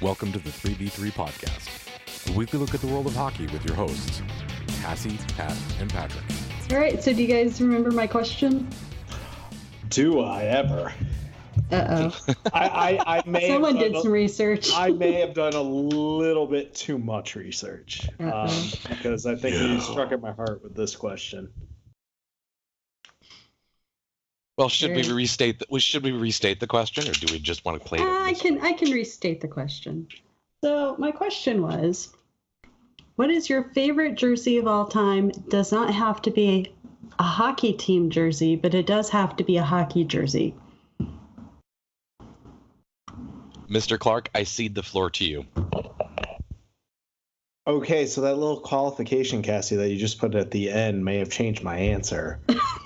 Welcome to the 3v3 podcast, a weekly look at the world of hockey with your hosts, Cassie, Pat, and Patrick. All right, so do you guys remember my question? Do I ever? Uh oh. I, I, I may Someone have did done some research. I may have done a little bit too much research um, because I think you struck at my heart with this question. Well, should we restate the, should we restate the question, or do we just want to play it? Uh, I can I can restate the question. So my question was, what is your favorite jersey of all time? Does not have to be a hockey team jersey, but it does have to be a hockey jersey. Mr. Clark, I cede the floor to you. Okay, so that little qualification, Cassie, that you just put at the end may have changed my answer.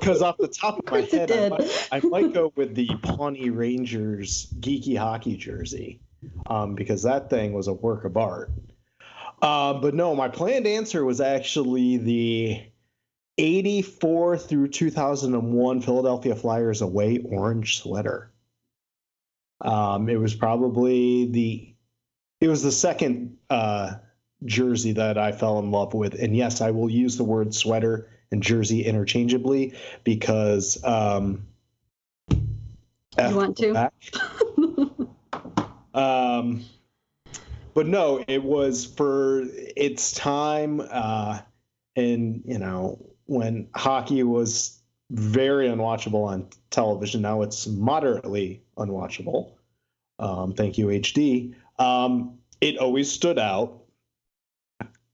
Because off the top of, my head, I might, I might go with the Pawnee Rangers geeky hockey jersey, um, because that thing was a work of art. Uh, but no, my planned answer was actually the 84 through 2001 Philadelphia Flyers away orange sweater. Um, it was probably the it was the second uh, jersey that I fell in love with, and yes, I will use the word sweater and jersey interchangeably because um, F want to? Um, but no, it was for its time, uh, and you know when hockey was very unwatchable on television. Now it's moderately unwatchable. Um, thank you, HD. Um, it always stood out.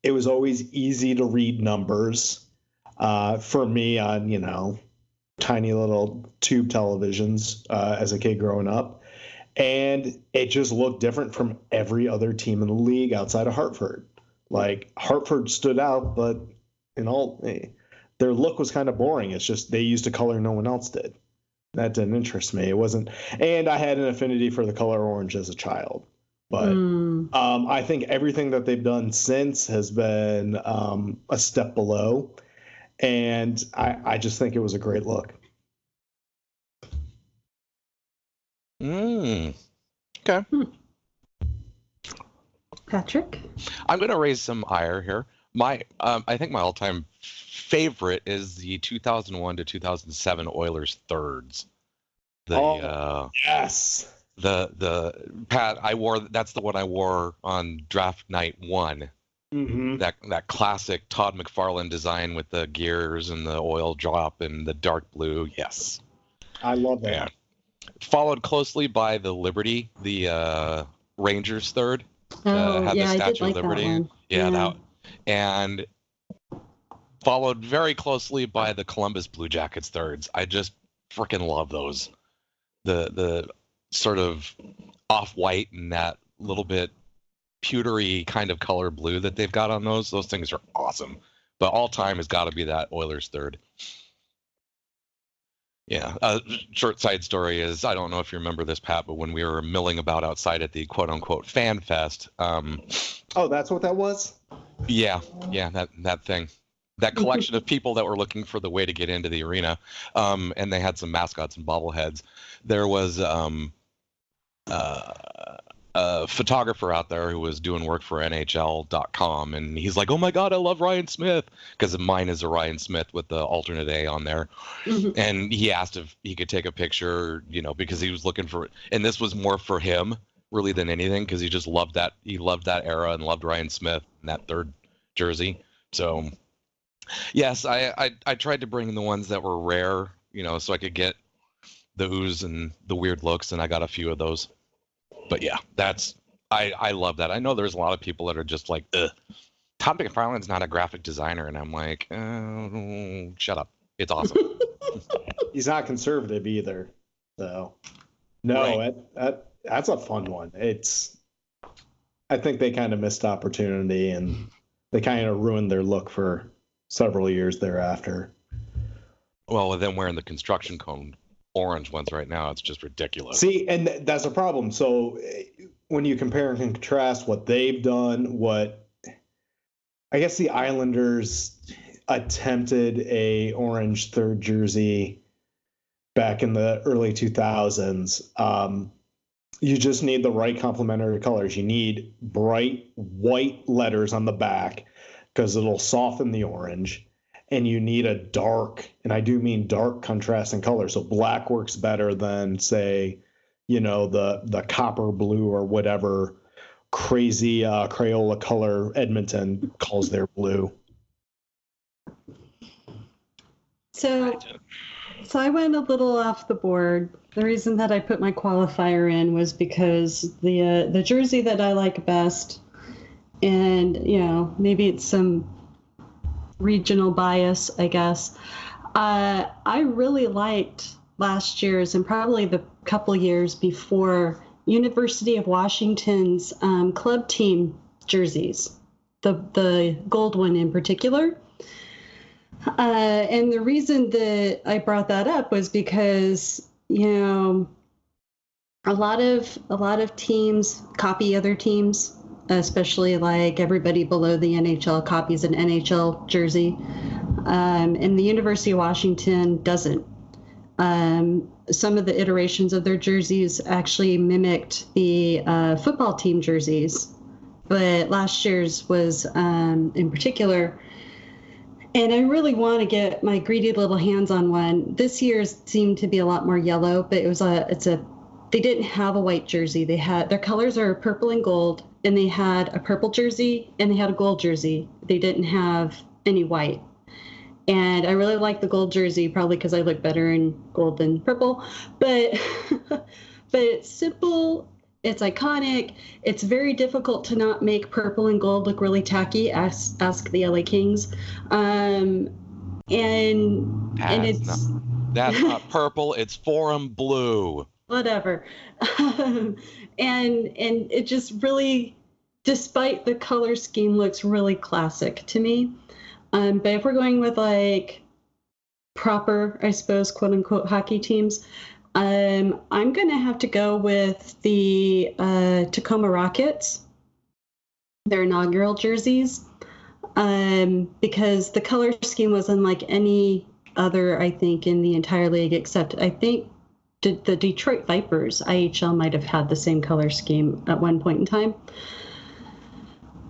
It was always easy to read numbers uh, for me on you know tiny little tube televisions uh, as a kid growing up and it just looked different from every other team in the league outside of Hartford. Like Hartford stood out, but in all, eh, their look was kind of boring. It's just they used a color no one else did. That didn't interest me. It wasn't, and I had an affinity for the color orange as a child. But Hmm. um, I think everything that they've done since has been um, a step below, and I, I just think it was a great look. Mm. Okay, Patrick. I'm going to raise some ire here. My, um, I think my all-time favorite is the 2001 to 2007 Oilers thirds. The Oh. uh, Yes. the the Pat, I wore that's the one I wore on draft night one. Mm-hmm. That that classic Todd McFarlane design with the gears and the oil drop and the dark blue. Yes. I love that. Yeah. Followed closely by the Liberty, the uh, Rangers third. Oh, had the yeah, I did Statue of like Liberty. that one. Yeah, that and followed very closely by the Columbus Blue Jackets thirds. I just freaking love those. The the sort of off white and that little bit pewtery kind of color blue that they've got on those. Those things are awesome. But all time has got to be that Oilers third. Yeah. A short side story is I don't know if you remember this, Pat, but when we were milling about outside at the quote unquote fan fest, um, Oh, that's what that was? yeah, yeah, that that thing, that collection of people that were looking for the way to get into the arena, um, and they had some mascots and bobbleheads. There was um, uh, a photographer out there who was doing work for NHL.com, and he's like, "Oh my God, I love Ryan Smyth," because mine is a Ryan Smyth with the alternate A on there Mhm. and he asked if he could take a picture, you know, because he was looking for, and this was more for him really than anything, because he just loved that he loved that era and loved Ryan Smyth and that third jersey. So, yes, I I, I tried to bring the ones that were rare, you know, so I could get the ooze and the weird looks, and I got a few of those. But yeah, that's I I love that. I know there's a lot of people that are just like, Ugh, Todd McFarlane's not a graphic designer, and I'm like, oh, shut up. It's awesome. He's not conservative either. So, no, Right. that, that that's a fun one. It's, I think they kind of missed opportunity and they kind of ruined their look for several years thereafter. Well, with them wearing the construction cone orange ones right now, it's just ridiculous. See, and th- that's a problem. So, eh, when you compare and contrast what they've done, what I guess the Islanders attempted a orange third jersey back in the early 2000s. Um, you just need the right complementary colors. You need bright white letters on the back because it'll soften the orange. And you need a dark, and I do mean dark contrasting color. So black works better than say, you know, the the copper blue or whatever crazy uh, Crayola color Edmonton calls their blue. So, so I went a little off the board. The reason that I put my qualifier in was because the uh, the jersey that I like best, and you know maybe it's some regional bias, I guess. Uh, I really liked last year's and probably the couple years before University of Washington's um, club team jerseys, the the gold one in particular. Uh, and the reason that I brought that up was because you know a lot of a lot of teams copy other teams, especially like everybody below the NHL copies an NHL jersey, um, and the University of Washington doesn't. Um, some of the iterations of their jerseys actually mimicked the uh, football team jerseys, but last year's was um, in particular and I really want to get my greedy little hands on one. This year's seemed to be a lot more yellow, but it was a it's a they didn't have a white jersey. They had their colors are purple and gold, and they had a purple jersey and they had a gold jersey. They didn't have any white. And I really like the gold jersey, probably because I look better in gold than purple. But but it's simple it's iconic. It's very difficult to not make purple and gold look really tacky. Ask ask the LA Kings. Um, and That's and it's not, that's not purple. It's forum blue. whatever. and and it just really, despite the color scheme, looks really classic to me. Um, but if we're going with like proper, I suppose, quote unquote hockey teams, um, I'm going to have to go with the uh, Tacoma Rockets, their inaugural jerseys, um, because the color scheme was unlike any other, I think, in the entire league, except I think the, the Detroit Vipers, IHL, might have had the same color scheme at one point in time.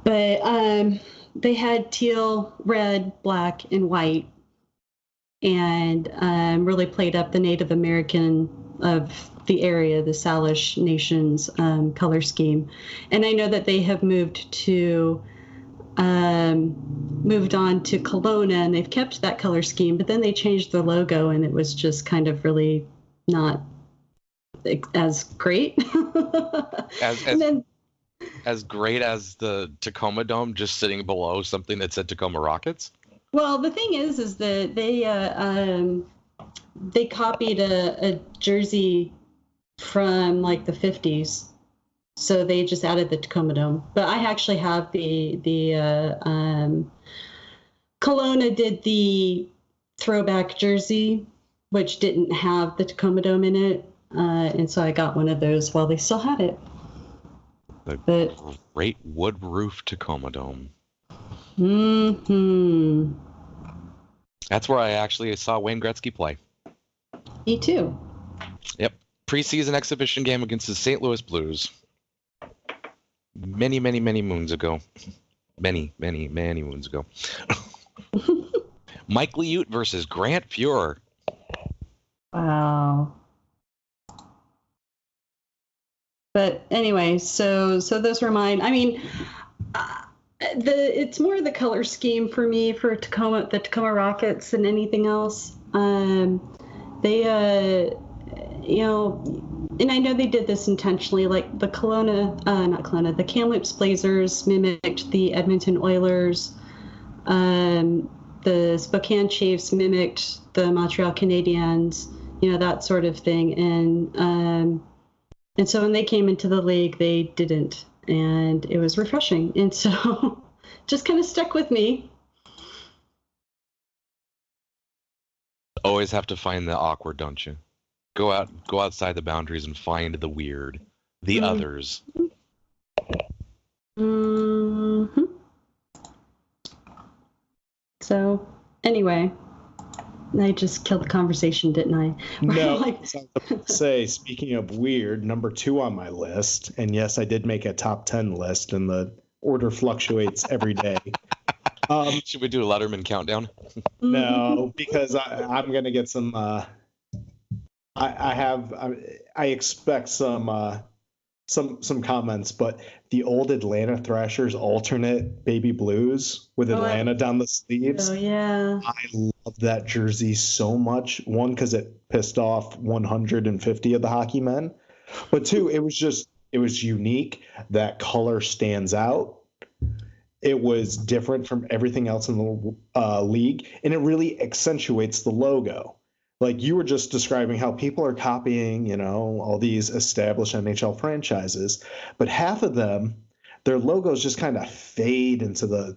But um, they had teal, red, black, and white and um, really played up the Native American of the area, the Salish Nation's um, color scheme. And I know that they have moved to um, moved on to Kelowna, and they've kept that color scheme, but then they changed the logo, and it was just kind of really not as great. As as, then, as great as the Tacoma Dome, just sitting below something that said Tacoma Rockets. well, the thing is, is that they uh, um, they copied a, a jersey from like the 50s so they just added the tacoma dome but i actually have the the uh, um, Kelowna did the throwback jersey which didn't have the tacoma dome in it uh, and so i got one of those while they still had it The but great wood roof Tacoma Dome. hmm That's where I actually saw Wayne Gretzky play. me too Yep. Preseason exhibition game against the St. Louis Blues. Many, many, many moons ago. Many, many, many moons ago. Mike Liut versus Grant Fuhr. Wow. But anyway, so so those were mine. I mean, uh, the it's more the color scheme for me for Tacoma the Tacoma Rockets than anything else. Um, they uh, you know, and I know they did this intentionally. Like the Kelowna, uh, not Kelowna, the Kamloops Blazers mimicked the Edmonton Oilers. Um, the Spokane Chiefs mimicked the Montreal Canadiens, you know, that sort of thing. And um, and so when they came into the league, they didn't, and it was refreshing. And so just kind of stuck with me. Always have to find the awkward, don't you? Go out, go outside the boundaries and find the weird, the Mm. others. hmm So anyway, I just killed the conversation, didn't I? No. Like- say, speaking of weird, number two on my list, and yes, I did make a top 10 list, and the order fluctuates every day. Um, Should we do a Letterman countdown? no, because I, I'm going to get some. Uh, I, I have. I, I expect some. Uh, some some comments, but the old Atlanta Thrashers alternate baby blues with Oh, I- Atlanta down the sleeves. Oh yeah. I that jersey so much. One, because it pissed off 150 of the hockey men, but two, it was just it was unique. That color stands out. It was different from everything else in the uh, league, and it really accentuates the logo. Like you were just describing how people are copying, you know, all these established NHL franchises, but half of them, their logos just kind of fade into the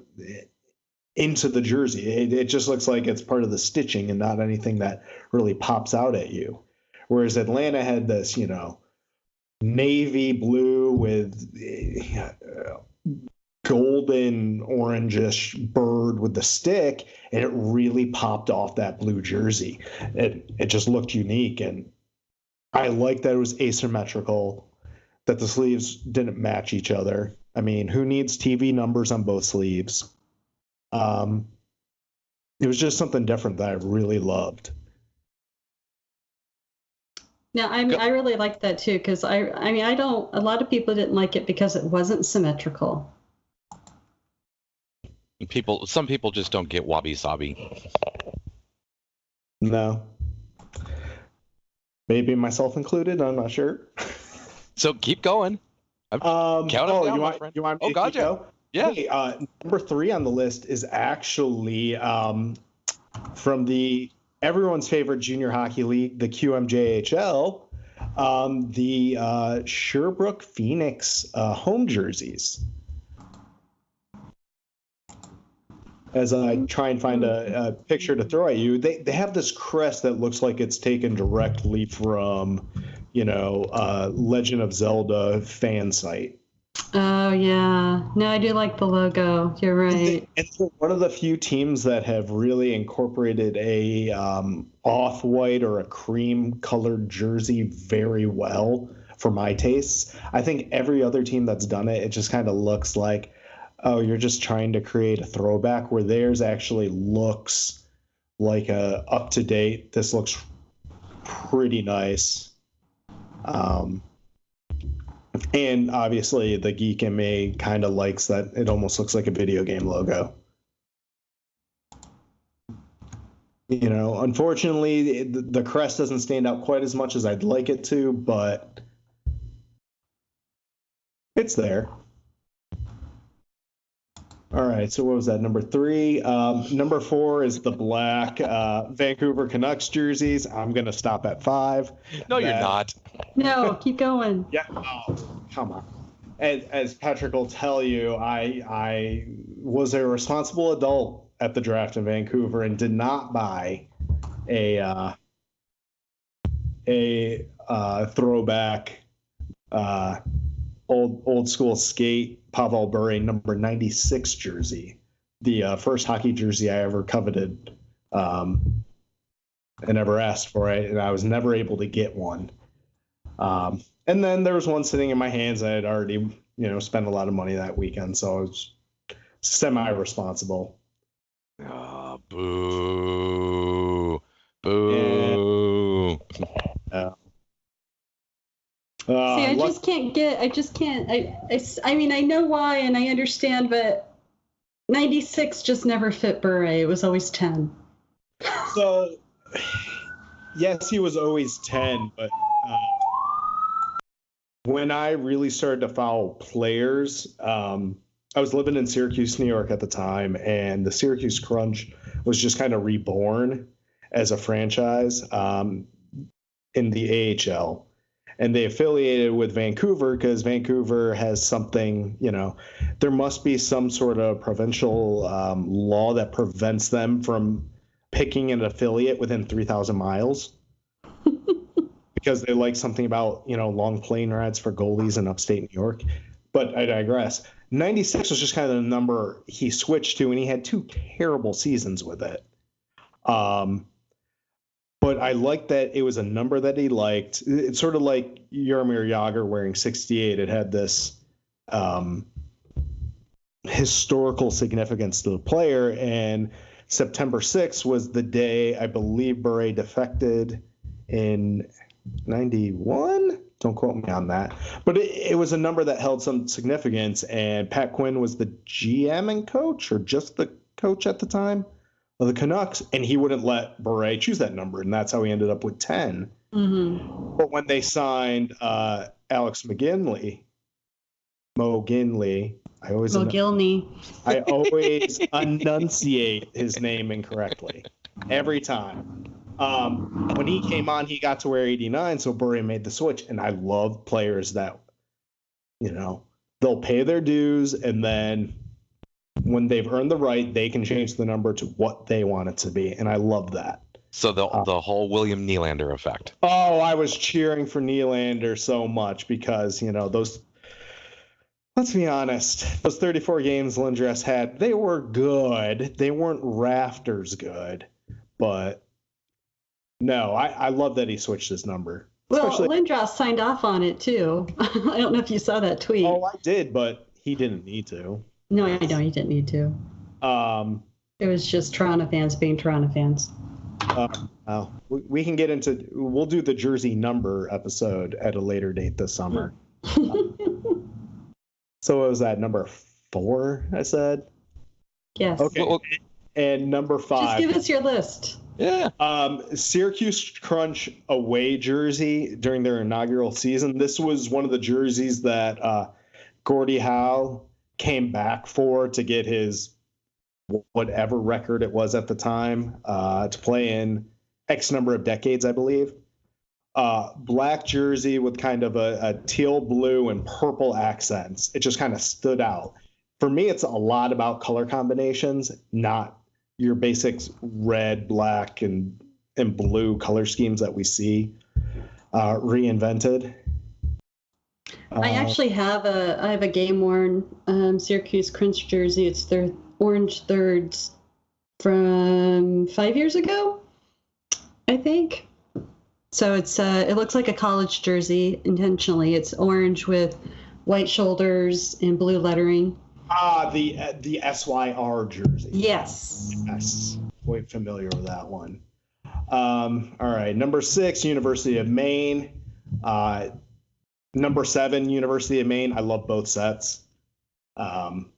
into the jersey. It, it just looks like it's part of the stitching and not anything that really pops out at you. Whereas Atlanta had this, you know, navy blue with uh, golden orangish bird with the stick, and it really popped off that blue jersey. It it just looked unique, and I like that it was asymmetrical, that the sleeves didn't match each other. I mean, who needs TV numbers on both sleeves? Um, it was just something different that I really loved. Yeah, I mean, I really liked that too because I, I mean, I don't. A lot of people didn't like it because it wasn't symmetrical. People, some people just don't get wabi sabi. No. Maybe myself included. I'm not sure. So keep going. I'm Um, Count 'em oh, down, you my want friend. you want me Oh, to gotcha. keep go? Yeah. Hey, uh, number three on the list is actually um, from the everyone's favorite junior hockey league, the QMJHL, um, the uh, Sherbrooke Phoenix uh, home jerseys. As I try and find a, a picture to throw at you, they, they have this crest that looks like it's taken directly from, you know, uh, Legend of Zelda fan site. Oh yeah, no, I do like the logo. You're right. It's one of the few teams that have really incorporated a um, off-white or a cream-colored jersey very well for my tastes. I think every other team that's done it, it just kind of looks like, oh, you're just trying to create a throwback. Where theirs actually looks like a up-to-date. This looks pretty nice. Um, and obviously, the geek in me kind of likes that it almost looks like a video game logo. You know, unfortunately, the, the crest doesn't stand out quite as much as I'd like it to, but it's there. All right, so what was that? Number three. Um, number four is the black uh, Vancouver Canucks jerseys. I'm going to stop at five. No, you're not. No, keep going. Yeah. Oh, come on. As, as Patrick will tell you, I I was a responsible adult at the draft in Vancouver and did not buy a uh, a uh, throwback uh, old old school skate Pavel Bure number 96 jersey, the uh, first hockey jersey I ever coveted. Um, I never asked for it, and I was never able to get one. Um, and then there was one sitting in my hands. I had already, you know, spent a lot of money that weekend, so I was semi-responsible. Oh, boo. Boo. See, I just can't get. I just can't. I, I, I mean, I know why and I understand, but 96 just never fit Bure. It was always 10. so yes, he was always ten, but uh, when I really started to follow players, um, I was living in Syracuse, New York at the time, and the Syracuse Crunch was just kind of reborn as a franchise um, in the AHL. And they affiliated with Vancouver because Vancouver has something, you know, there must be some sort of provincial um, law that prevents them from picking an affiliate within 3,000 miles because they like something about, you know, long plane rides for goalies in upstate New York. But I digress. 96 was just kind of the number he switched to, and he had two terrible seasons with it. Um, but I like that it was a number that he liked. It's sort of like Jaromir Jagr wearing 68. It had this um, historical significance to the player, and September 6th was the day I believe Bure defected in 91 don't quote me on that but it, it, was a number that held some significance and pat quinn was the gm and coach or just the coach at the time the canucks and he wouldn't let Bure choose that number and that's how he ended up with 10 mm-hmm. but when they signed uh, alex mcginley mo ginley i always mo Gilney. i always enunciate his name incorrectly every time um, when he came on, he got to wear 89, so Bure made the switch. And I love players that, you know, they'll pay their dues and then when they've earned the right, they can change the number to what they want it to be. And I love that. So the uh, the whole William Nylander effect. Oh, I was cheering for Nylander so much because, you know, those let's be honest, those 34 games Lindros had, they were good. They weren't rafters good, but no, I, I love that he switched his number. Well, Especially... Lindros signed off on it too. I don't know if you saw that tweet. Oh, I did, but he didn't need to. No, I know you didn't need to. Um, it was just Toronto fans being Toronto fans. Uh, we, we can get into. We'll do the jersey number episode at a later date this summer. um, so what was that number four? I said. Yes. Okay. Well, and number five. Just give us your list. Yeah. Um, Syracuse Crunch away jersey during their inaugural season. This was one of the jerseys that uh, Gordie Howe came back for to get his whatever record it was at the time uh, to play in X number of decades, I believe. Uh, black jersey with kind of a, a teal blue and purple accents. It just kind of stood out. For me, it's a lot about color combinations, not your basics red, black, and and blue color schemes that we see uh, reinvented. I uh, actually have a I have a game worn um, Syracuse Crunch jersey. It's their orange thirds from five years ago, I think. So it's uh, it looks like a college jersey intentionally. It's orange with white shoulders and blue lettering. Ah, the the SYR jersey. Yes. Yes, quite familiar with that one. Um, all right, number six, University of Maine. Uh, number seven, University of Maine. I love both sets. Um,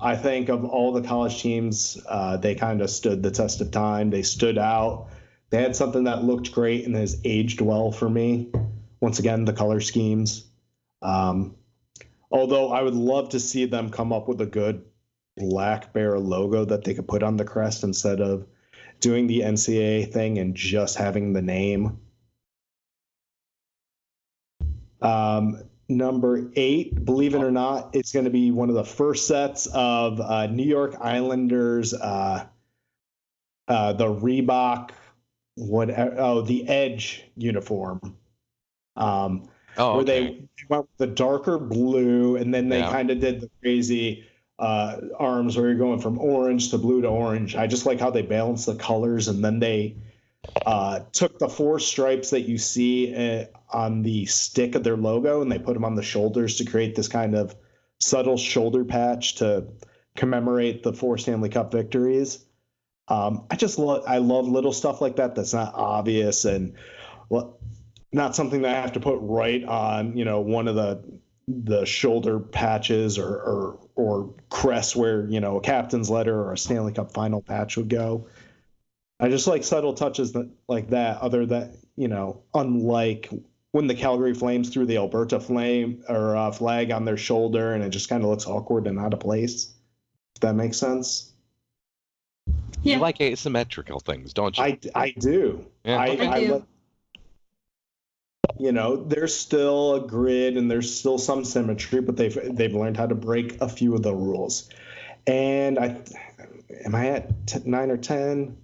I think of all the college teams, uh, they kind of stood the test of time. They stood out. They had something that looked great and has aged well for me. Once again, the color schemes. Um, Although I would love to see them come up with a good black bear logo that they could put on the crest instead of doing the NCAA thing and just having the name. Um, number eight, believe it or not, it's going to be one of the first sets of uh, New York Islanders, uh, uh, the Reebok, what? Oh, the Edge uniform. Um, Oh, where they went with the darker blue, and then they yeah. kind of did the crazy uh, arms where you're going from orange to blue to orange. I just like how they balance the colors, and then they uh, took the four stripes that you see uh, on the stick of their logo, and they put them on the shoulders to create this kind of subtle shoulder patch to commemorate the four Stanley Cup victories. Um, I just love I love little stuff like that that's not obvious and well, not something that I have to put right on, you know, one of the the shoulder patches or or or crests where you know a captain's letter or a Stanley Cup final patch would go. I just like subtle touches that like that. Other that you know, unlike when the Calgary Flames threw the Alberta flame or uh, flag on their shoulder, and it just kind of looks awkward and out of place. If that makes sense. Yeah. You like asymmetrical things, don't you? I, I do. Yeah. I, I, I, do you know there's still a grid and there's still some symmetry but they've they've learned how to break a few of the rules and i am i at t- 9 or 10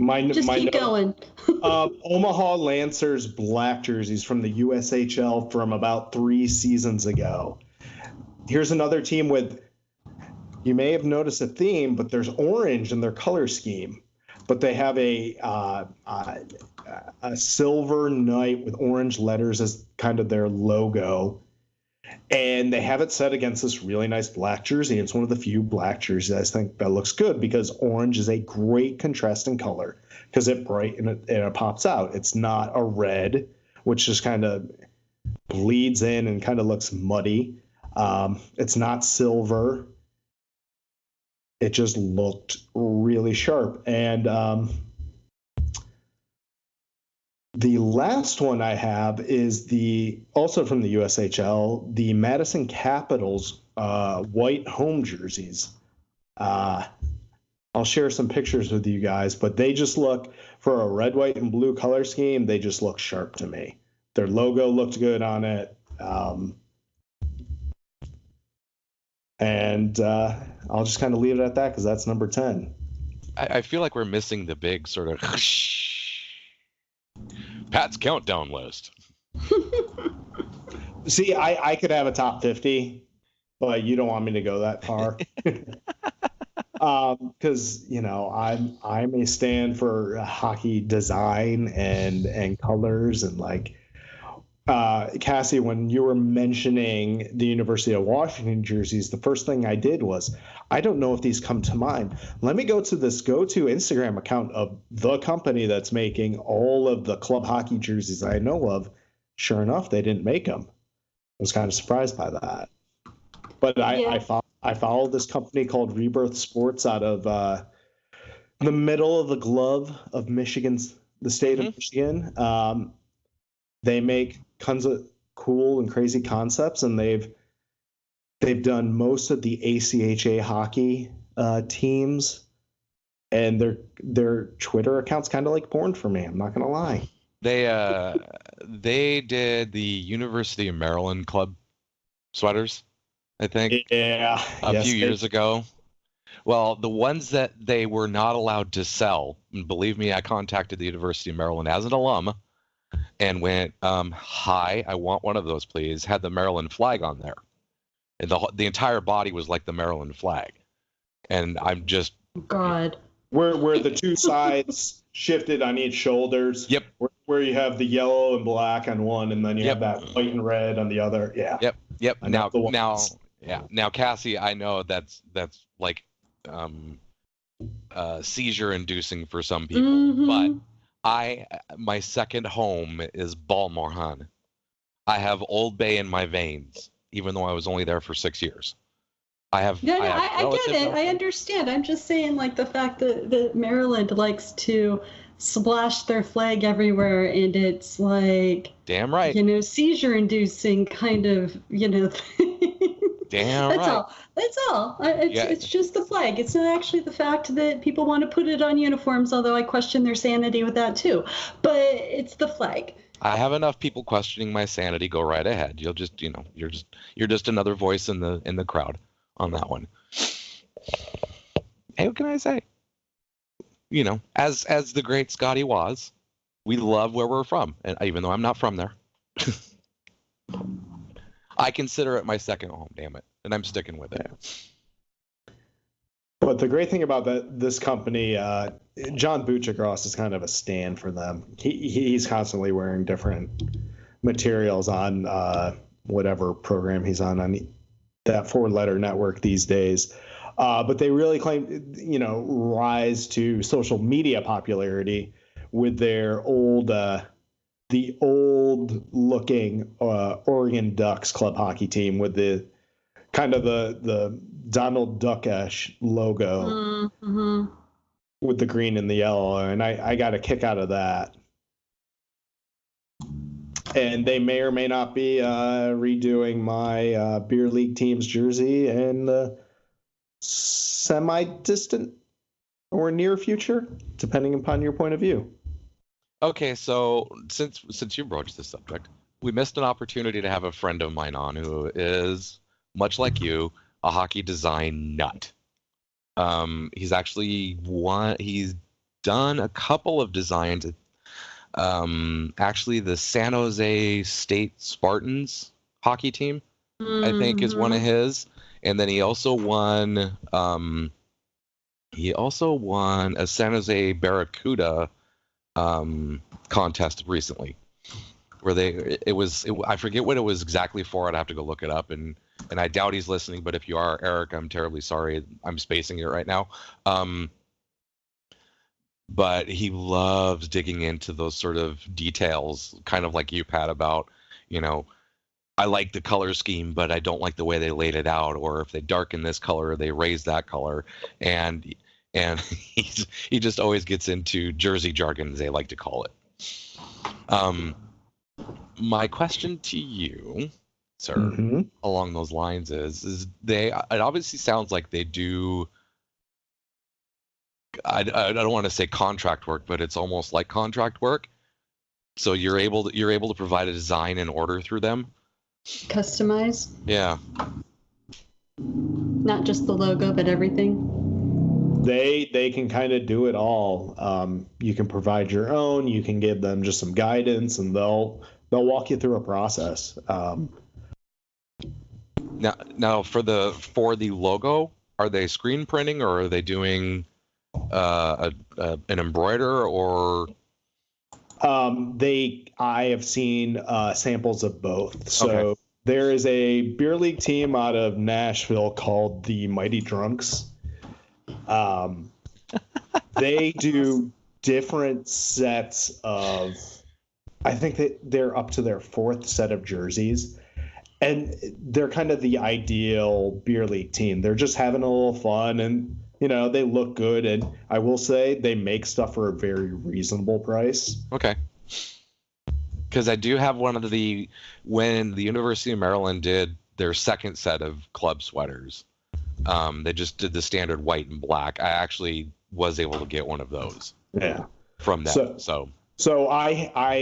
my just my keep note, going. uh, omaha lancers black jerseys from the ushl from about three seasons ago. Here's another team with you may have noticed a theme but there's orange in their color scheme. But they have a uh, uh, a silver knight with orange letters as kind of their logo. And they have it set against this really nice black jersey. It's one of the few black jerseys I think that looks good because orange is a great contrasting color because it bright and it, and it pops out. It's not a red, which just kind of bleeds in and kind of looks muddy. Um, it's not silver. It just looked really sharp. And um, the last one I have is the also from the USHL, the Madison Capitals uh, white home jerseys. Uh, I'll share some pictures with you guys, but they just look for a red, white, and blue color scheme. They just look sharp to me. Their logo looked good on it. Um, and uh, I'll just kind of leave it at that because that's number 10. I, I, feel like we're missing the big sort of Pat's countdown list. See, I, I could have a top 50, but you don't want me to go that far. because um, you know I'm I'm a stand for hockey design and and colors and like uh, Cassie, when you were mentioning the University of Washington jerseys, the first thing I did was, I don't know if these come to mind. Let me go to this go to Instagram account of the company that's making all of the club hockey jerseys I know of. Sure enough, they didn't make them. I was kind of surprised by that. But I, yeah. I, follow, I followed this company called Rebirth Sports out of uh, the middle of the glove of Michigan's, the state mm-hmm. of Michigan. Um, they make tons of cool and crazy concepts, and they've they've done most of the ACHA hockey uh, teams, and their their Twitter accounts kind of like porn for me. I'm not gonna lie. They uh they did the University of Maryland club sweaters, I think. Yeah. A yes, few years ago. Well, the ones that they were not allowed to sell, and believe me, I contacted the University of Maryland as an alum and went, um, "Hi, I want one of those, please." Had the Maryland flag on there, and the the entire body was like the Maryland flag, and I'm just God. Where where the two sides shifted on each shoulders. Yep. Where, where you have the yellow and black on one, and then you yep. have that white and red on the other. Yeah. Yep. Yep. I now now yeah now Cassie, I know that's that's like um uh seizure inducing for some people, mm-hmm. but I uh, my second home is Balmorhon. I have Old Bay in my veins, even though I was only there for six years. I have. Yeah, no, I, I, I get it. I understand. I'm just saying, like the fact that, that Maryland likes to splash their flag everywhere, and it's like damn right. You know, seizure-inducing kind of you know. Thing. Damn That's right. all. That's all. It's, yeah. it's just the flag. It's not actually the fact that people want to put it on uniforms, although I question their sanity with that too. But it's the flag. I have enough people questioning my sanity. Go right ahead. You'll just, you know, you're just you're just another voice in the in the crowd on that one. Hey, what can I say? You know, as as the great Scotty was, we love where we're from, and even though I'm not from there. I consider it my second home. Damn it, and I'm sticking with it. But the great thing about that this company, uh, John Buccigross is kind of a stand for them. He he's constantly wearing different materials on uh, whatever program he's on on that four letter network these days. Uh, but they really claim, you know, rise to social media popularity with their old uh, the old looking uh, Oregon Ducks club hockey team with the kind of the the Donald Duckish logo mm-hmm. with the green and the yellow, and I, I got a kick out of that. And they may or may not be uh, redoing my uh, beer league team's jersey in the semi-distant or near future, depending upon your point of view. Okay, so since since you broached this subject, we missed an opportunity to have a friend of mine on who is much like you, a hockey design nut. Um, he's actually one. He's done a couple of designs. Um, actually, the San Jose State Spartans hockey team, mm-hmm. I think, is one of mm-hmm. his. And then he also won um, he also won a San Jose Barracuda um, contest recently, where they it was it, I forget what it was exactly for. I'd have to go look it up, and and I doubt he's listening. But if you are, Eric, I'm terribly sorry. I'm spacing it right now. Um, but he loves digging into those sort of details, kind of like you, Pat, about you know. I like the color scheme, but I don't like the way they laid it out. Or if they darken this color, they raise that color, and and he's, he just always gets into Jersey jargon, as they like to call it. Um, my question to you, sir, Mhm. along those lines is is they it obviously sounds like they do I, I don't want to say contract work but it's almost like contract work so you're able to you're able to provide a design and order through them Customize, yeah not just the logo, but everything. They they can kind of do it all. Um, you can provide your own. You can give them just some guidance, and they'll they'll walk you through a process. Um, now now for the for the logo are they screen printing or are they doing uh, a, a, an embroider or Um, they, I have seen uh, samples of both. So Okay. there is a beer league team out of Nashville called the Mighty Drunks. Um, they do different sets of. I think that they're up to their fourth set of jerseys, and they're kind of the ideal beer league team. They're just having a little fun, and you know they look good. And I will say they make stuff for a very reasonable price. Okay. Because I do have one of the when the University of Maryland did their second set of club sweaters. Um, they just did the standard white and black. I actually was able to get one of those Yeah. from them. So- So, So I I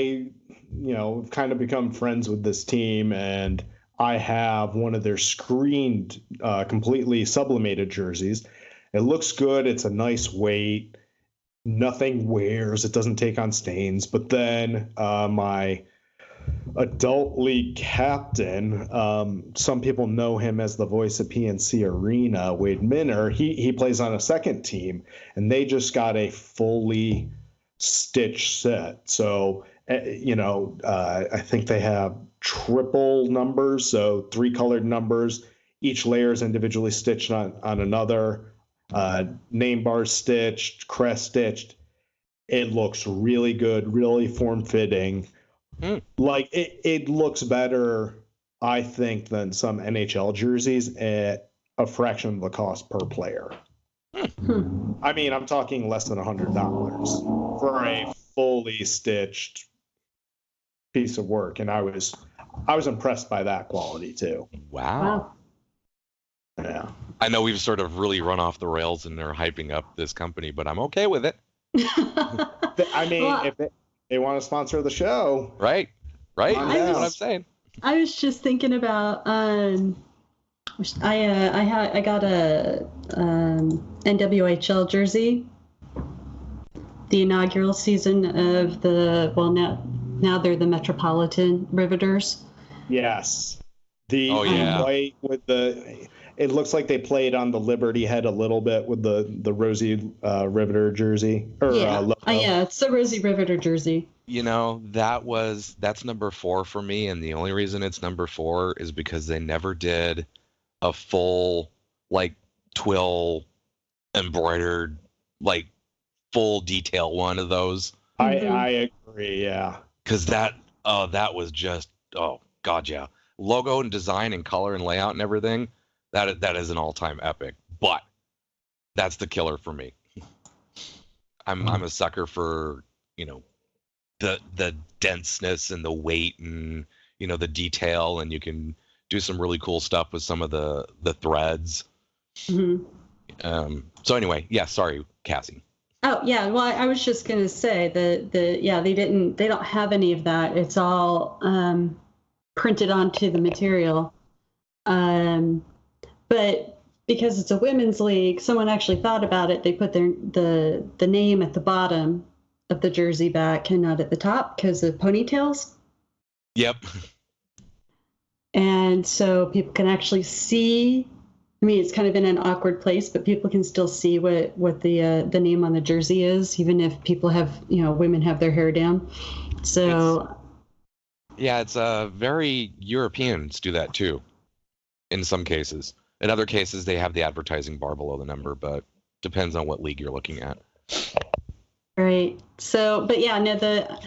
you know kind of become friends with this team and I have one of their screened uh, completely sublimated jerseys. It looks good. It's a nice weight. Nothing wears. It doesn't take on stains. But then uh, my adult league captain, um, some people know him as the voice of PNC Arena, Wade Minter. He he plays on a second team, and they just got a fully stitch set. So, uh, you know, uh, I think they have triple numbers, so three colored numbers. Each layer is individually stitched on, on another. Uh, name bar stitched, crest stitched. It looks really good, really form fitting. Hmm. Like it, it looks better, I think, than some NHL jerseys at a fraction of the cost per player. Hmm. I mean, I'm talking less than a hundred dollars for a fully stitched piece of work, and I was, I was impressed by that quality too. wow. Wow. Yeah, I know we've sort of really run off the rails and they're hyping up this company, but I'm okay with it. I mean, Well- if they, they want to sponsor the show, Right? Right? I That's what was- I'm saying. I was just thinking about um, I uh, I had I got a um, NWHL jersey, the inaugural season of the well now now they're the Metropolitan Riveters. yes, the Oh, yeah. white with the. It looks like they played on the Liberty head a little bit with the the Rosie uh, Riveter jersey or yeah, uh, logo. Uh, yeah, it's the Rosie Riveter jersey. You know, that was that's number four for me, and the only reason it's number four is because they never did a full like twill embroidered like full detail one of those I Mhm. I agree. Yeah. because that oh that was just oh god yeah logo and design and color and layout and everything that that is an all time epic but that's the killer for me i'm i'm a sucker for you know the the denseness and the weight and you know the detail and you can do some really cool stuff with some of the the threads Mhm. um so anyway yeah sorry cassie Oh yeah, well I, I was just gonna say that the yeah they didn't they don't have any of that. It's all um, printed onto the material. Um, but because it's a women's league, someone actually thought about it. They put their the the name at the bottom of the jersey back and not at the top because of ponytails, yep and so people can actually see I mean, it's kind of in an awkward place, but people can still see what what the uh, the name on the jersey is, even if people have you know women have their hair down. So Yeah, it's uh very Europeans do that too. In some cases. In other cases they have the advertising bar below the number, but depends on what league you're looking at. right. So, but yeah, no the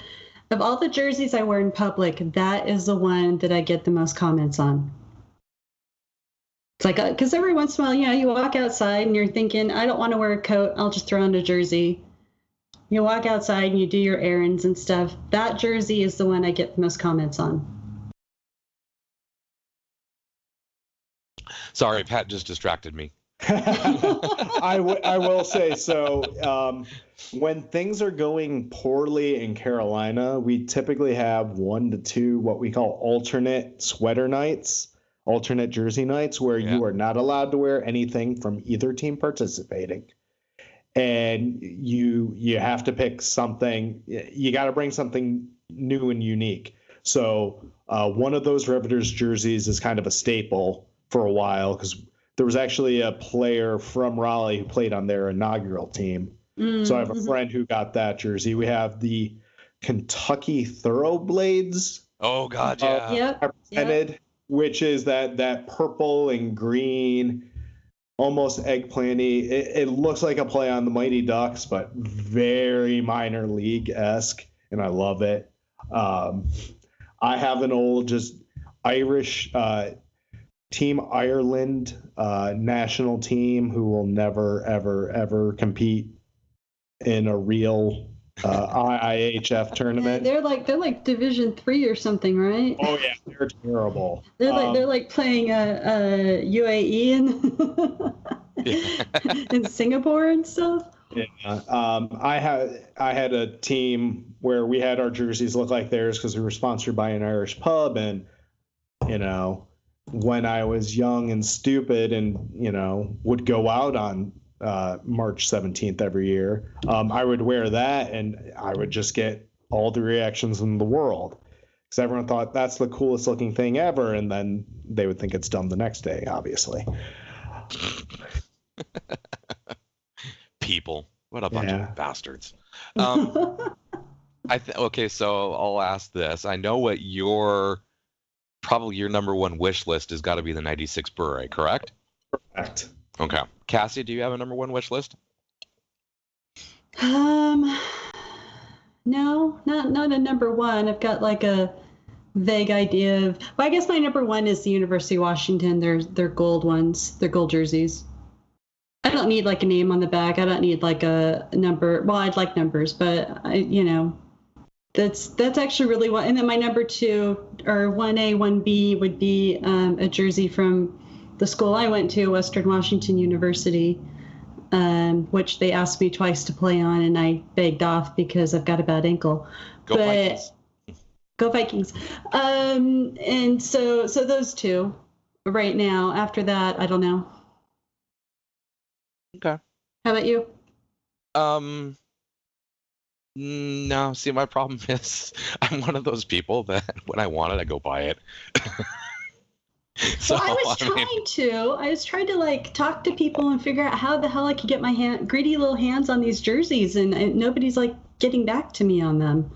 of all the jerseys I wear in public, that is the one that I get the most comments on. It's like uh, because every once in a while, you know, you walk outside and you're thinking, I don't want to wear a coat. I'll just throw on a jersey. You walk outside and you do your errands and stuff. That jersey is the one I get the most comments on. Sorry, Pat just distracted me. I, w- I will say so. Um, when things are going poorly in Carolina, we typically have one to two what we call alternate sweater nights, alternate jersey nights, where Yeah. you are not allowed to wear anything from either team participating, and you you have to pick something. You got to bring something new and unique. So uh, one of those Riveters jerseys is kind of a staple for a while because there was actually a player from Raleigh who played on their inaugural team. So I have a Mhm. friend who got that jersey. We have the Kentucky Thoroughblades Oh god, Uh, yeah. Yep. represented, which is that that purple and green, almost eggplanty. It, it looks like a play on the Mighty Ducks, but very minor league esque, and I love it. Um, I have an old just Irish uh, Team Ireland uh, national team who will never, ever, ever compete in a real uh, IIHF tournament. They're like they're like Division Three or something, right? Oh yeah, they're terrible. They're like Um, they're like playing a, a UAE in in Singapore and stuff. Yeah. Um, I had I had a team where we had our jerseys look like theirs because we were sponsored by an Irish pub, and you know, when I was young and stupid, and you know, would go out on uh, March seventeenth every year, um, I would wear that, and I would just get all the reactions in the world because everyone thought that's the coolest looking thing ever, and then they would think it's dumb the next day, obviously. People. What a bunch Yeah. of bastards. Um, I th- okay, so I'll ask this. I know what your probably your number one wish list has got to be the 96 Bure, correct? Correct. Okay. Cassie, do you have a number one wish list? Um, no, not not a number one. I've got like a vague idea of. Well, I guess my number one is the University of Washington. They're they're gold ones. They're gold jerseys. I don't need like a name on the back. I don't need like a number. Well, I'd like numbers, but I, you know, that's that's actually really what. And then my number two or one A, one B would be um, a jersey from the school I went to, Western Washington University um, which they asked me twice to play on, and I begged off because I've got a bad ankle. Go But- Vikings. Go Vikings! Um, and so, so those two right now. After that, I don't know. Okay. How about you? Um. Mm, No, see, my problem is I'm one of those people that when I want it, I go buy it. so well, I was I trying mean, to. I was trying to like talk to people and figure out how the hell I could get my hand, greedy little hands on these jerseys, and, and nobody's like getting back to me on them.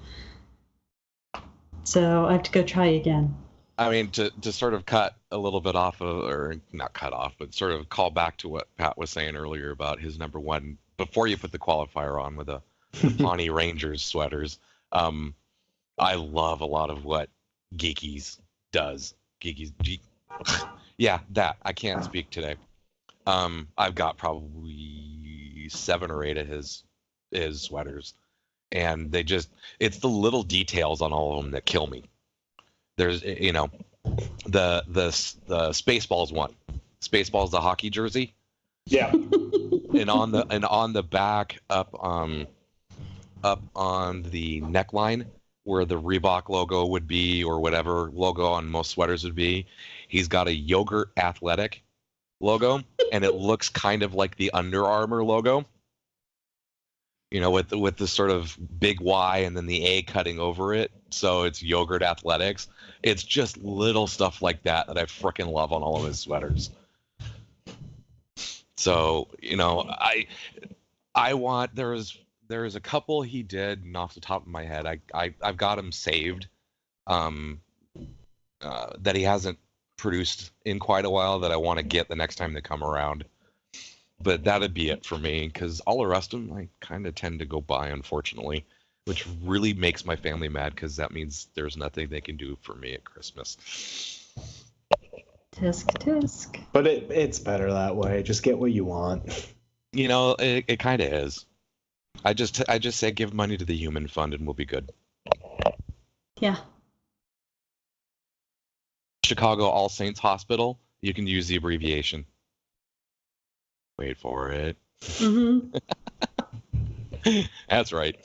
So I have to go try again. I mean, to to sort of cut a little bit off of, or not cut off, but sort of call back to what Pat was saying earlier about his number one before you put the qualifier on with a the Pawnee Rangers sweaters. Um, I love a lot of what Geekies does. Geekies, Ge- yeah, that I can't speak today. Um, I've got probably seven or eight of his his sweaters, and they just it's the little details on all of them that kill me there's you know the the the spaceballs one spaceballs the hockey jersey Yeah. and on the and on the back up um up on the neckline where the Reebok logo would be or whatever logo on most sweaters would be. He's got a yogurt athletic logo and it looks kind of like the Under Armour logo. You know with the, with the sort of big Y and then the A cutting over it. So it's yogurt athletics. It's just little stuff like that that I freaking love on all of his sweaters. So you know, I I want there's there's a couple he did, and off the top of my head, I, I I've got him saved, um, uh, that he hasn't produced in quite a while that I want to get the next time they come around. But that'd be it for me because all the rest of them I kind of tend to go by, unfortunately, which really makes my family mad because that means there's nothing they can do for me at Christmas. Tisk tisk. But it it's better that way. Just get what you want. You know, it, it kind of is. I just I just say give money to the human fund and we'll be good. Yeah. Chicago All Saints Hospital, you can use the abbreviation. Wait for it. Mm-hmm. That's right.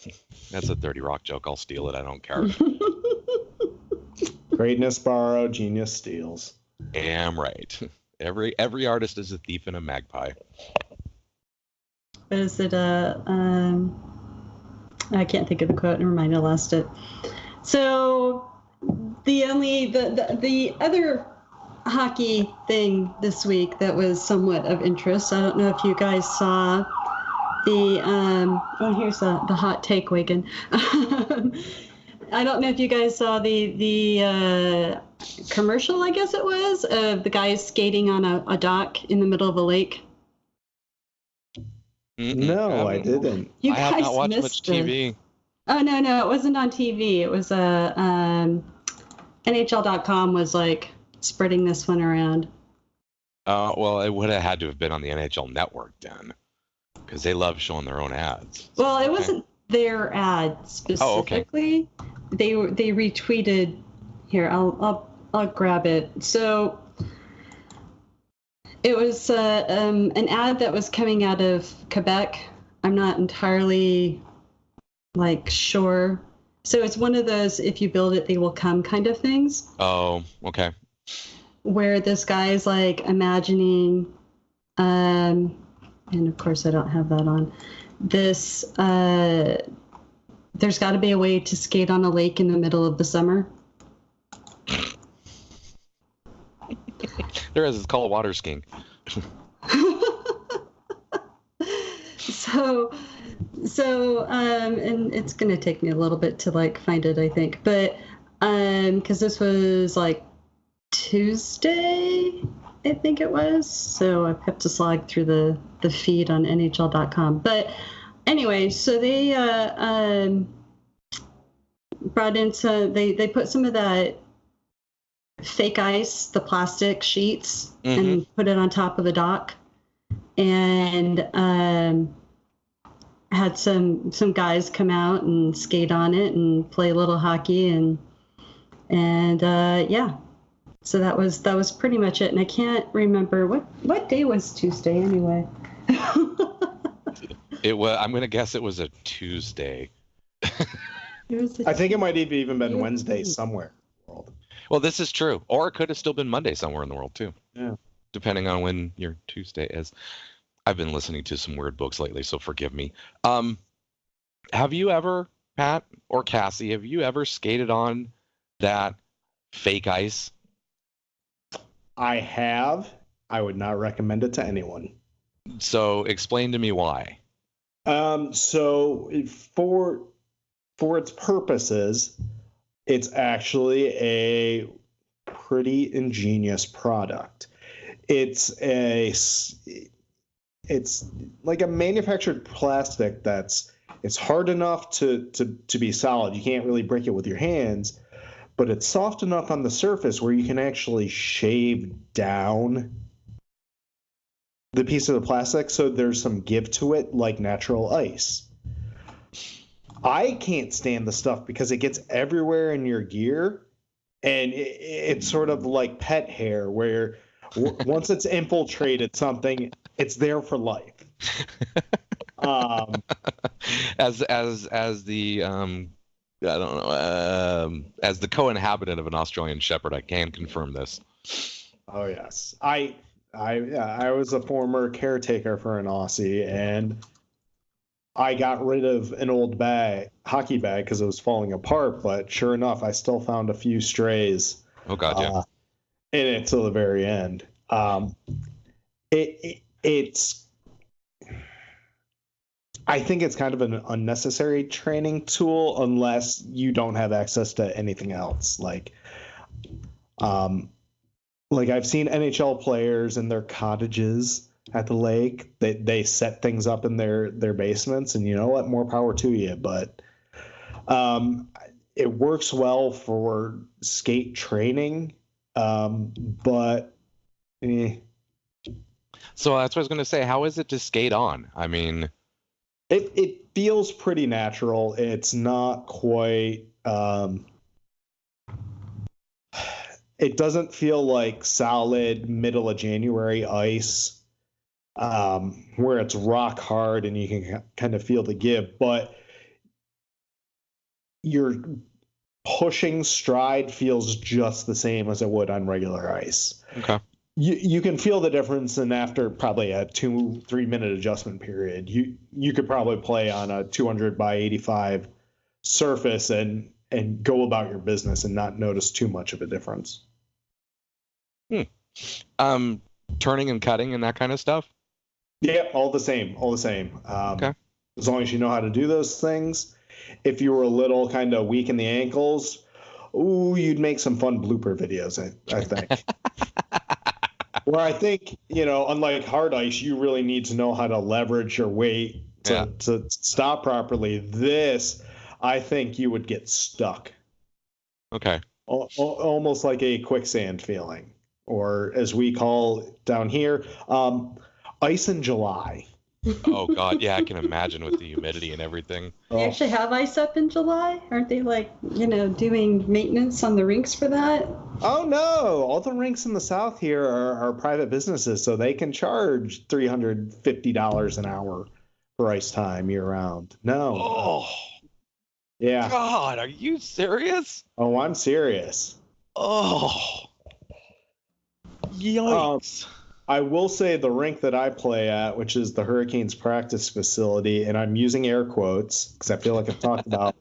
That's a 30 Rock joke. I'll steal it. I don't care. Greatness borrow, genius steals. Am right. Every every artist is a thief and a magpie. Is it? Uh, um, I can't think of the quote. Never mind. I lost it. So the only the, the the other hockey thing this week that was somewhat of interest. I don't know if you guys saw the um oh here's the the hot take Wigan. I don't know if you guys saw the the uh, commercial I guess it was of the guys skating on a, a dock in the middle of a lake. Mm-mm, No, I haven't- didn't. You I have guys not watched much missed this. TV. Oh no, no, it wasn't on TV. It was uh, um, NHL.com was like spreading this one around. Uh, well, it would have had to have been on the NHL Network then, because they love showing their own ads. Well, it Okay. wasn't their ad specifically. Oh, okay. specifically. They they retweeted. Here, I'll I'll I'll grab it. So it was uh, um, an ad that was coming out of Quebec. I'm not entirely like sure. So it's one of those if you build it, they will come kind of things. Oh, okay. where this guy is like imagining um and of course i don't have that on this uh there's got to be a way to skate on a lake in the middle of the summer There is. It's called water skiing. so so um and it's gonna take me a little bit to like find it i think but um because this was like tuesday i think it was so i have to slog through the the feed on nhl.com but anyway so they uh um brought in some they they put some of that fake ice the plastic sheets and put it on top of the dock and um had some some guys come out and skate on it and play a little hockey and and uh, yeah so that was that was pretty much it and i can't remember what what day was tuesday anyway It was. I'm gonna guess it was a Tuesday. It was a- I think it might have even been Yeah. Wednesday somewhere in the world. Well, this is true, or it could have still been Monday somewhere in the world too. Yeah. Depending on when your Tuesday is. I've been listening to some weird books lately, so forgive me. Um, have you ever, Pat or Cassie, have you ever skated on that fake ice? I have. I would not recommend it to anyone. So explain to me why. Um, so for for its purposes, it's actually a pretty ingenious product. It's a it's like a manufactured plastic that's it's hard enough to to to be solid. You can't really break it with your hands, but it's soft enough on the surface where you can actually shave down the piece of the plastic so there's some give to it like natural ice. I can't stand the stuff because it gets everywhere in your gear and it, it's sort of like pet hair where w- once it's infiltrated something it's there for life. Um, as as as the um I don't know um as the co-inhabitant of an Australian Shepherd, I can confirm this. Oh yes, I I I was a former caretaker for an Aussie, and I got rid of an old bag, hockey bag, because it was falling apart. But sure enough, I still found a few strays Oh god, yeah. uh, in it till the very end. Um, it, it it's I think it's kind of an unnecessary training tool unless you don't have access to anything else. Like, um, like I've seen NHL players in their cottages at the lake. They they set things up in their their basements, and you know what? More power to you. But um, it works well for skate training. Um, but eh. So that's what I was going to say. How is it to skate on? I mean, it it feels pretty natural. It's not quite. Um, it doesn't feel like solid middle of January ice, um, where it's rock hard and you can kind of feel the give, but your pushing stride feels just the same as it would on regular ice. okay. You you can feel the difference, and after probably a two three minute adjustment period, you you could probably play on a 200 by 85 surface and and go about your business and not notice too much of a difference. hmm. Um, turning and cutting and that kind of stuff. Yeah, all the same, all the same. Um, Okay. As long as you know how to do those things. If you were a little kind of weak in the ankles, ooh, you'd make some fun blooper videos. I, I think. Where I think you know, unlike hard ice, you really need to know how to leverage your weight to, Yeah. to stop properly. This, I think, you would get stuck, Okay. Al- almost like a quicksand feeling, or as we call down here, um, ice in July. Oh God, yeah, I can imagine with the humidity and everything. They actually have ice up in July? Aren't they like, you know, doing maintenance on the rinks for that? Oh no! All the rinks in the south here are, are private businesses, so they can charge three hundred fifty dollars an hour for ice time year round. No, Oh yeah. God, are you serious? Oh, I'm serious. Oh, yikes! Um, I will say the rink that I play at, which is the Hurricanes practice facility, and I'm using air quotes because I feel like I've talked about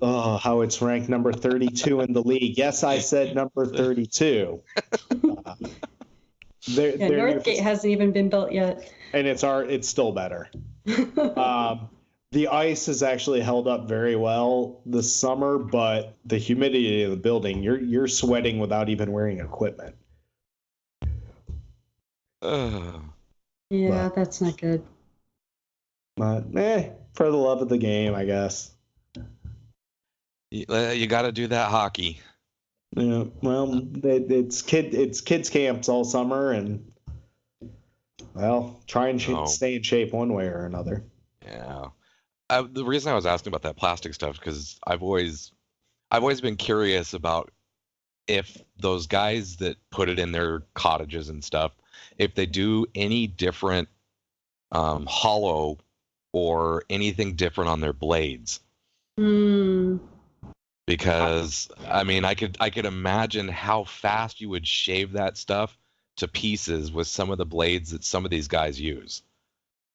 oh, how it's ranked number 32 in the league. Yes, I said number 32. Uh, they're- yeah, they're new- Northgate hasn't even been built yet. and it's our it's still better. um, the ice has actually held up very well this summer, but the humidity of the building, you're you're sweating without even wearing equipment. Ugh. yeah, But- that's not good. But eh, for the love of the game, I guess. you, uh, you got to do that hockey. Yeah, well, it, it's kid it's kids camps all summer, and well, try and sh- Oh. stay in shape one way or another. Yeah. Uh, the reason I was asking about that plastic stuff because I've always, I've always been curious about if those guys that put it in their cottages and stuff, if they do any different um, hollow or anything different on their blades. Hmm. Because I mean, I could I could imagine how fast you would shave that stuff to pieces with some of the blades that some of these guys use.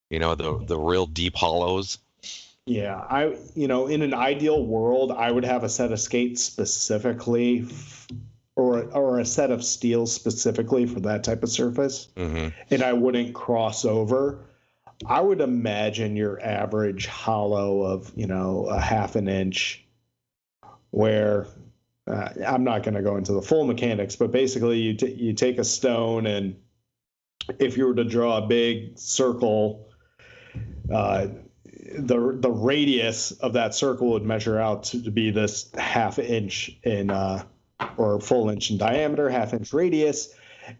You know, the the real deep hollows. Yeah, I you know, in an ideal world, I would have a set of skates specifically, f- or or a set of steels specifically for that type of surface, hmm and I wouldn't cross over. I would imagine your average hollow of you know a half an inch, where uh, I'm not going to go into the full mechanics, but basically you t- you take a stone and if you were to draw a big circle, uh, the the radius of that circle would measure out to, to be this half inch in uh, or full inch in diameter, half inch radius,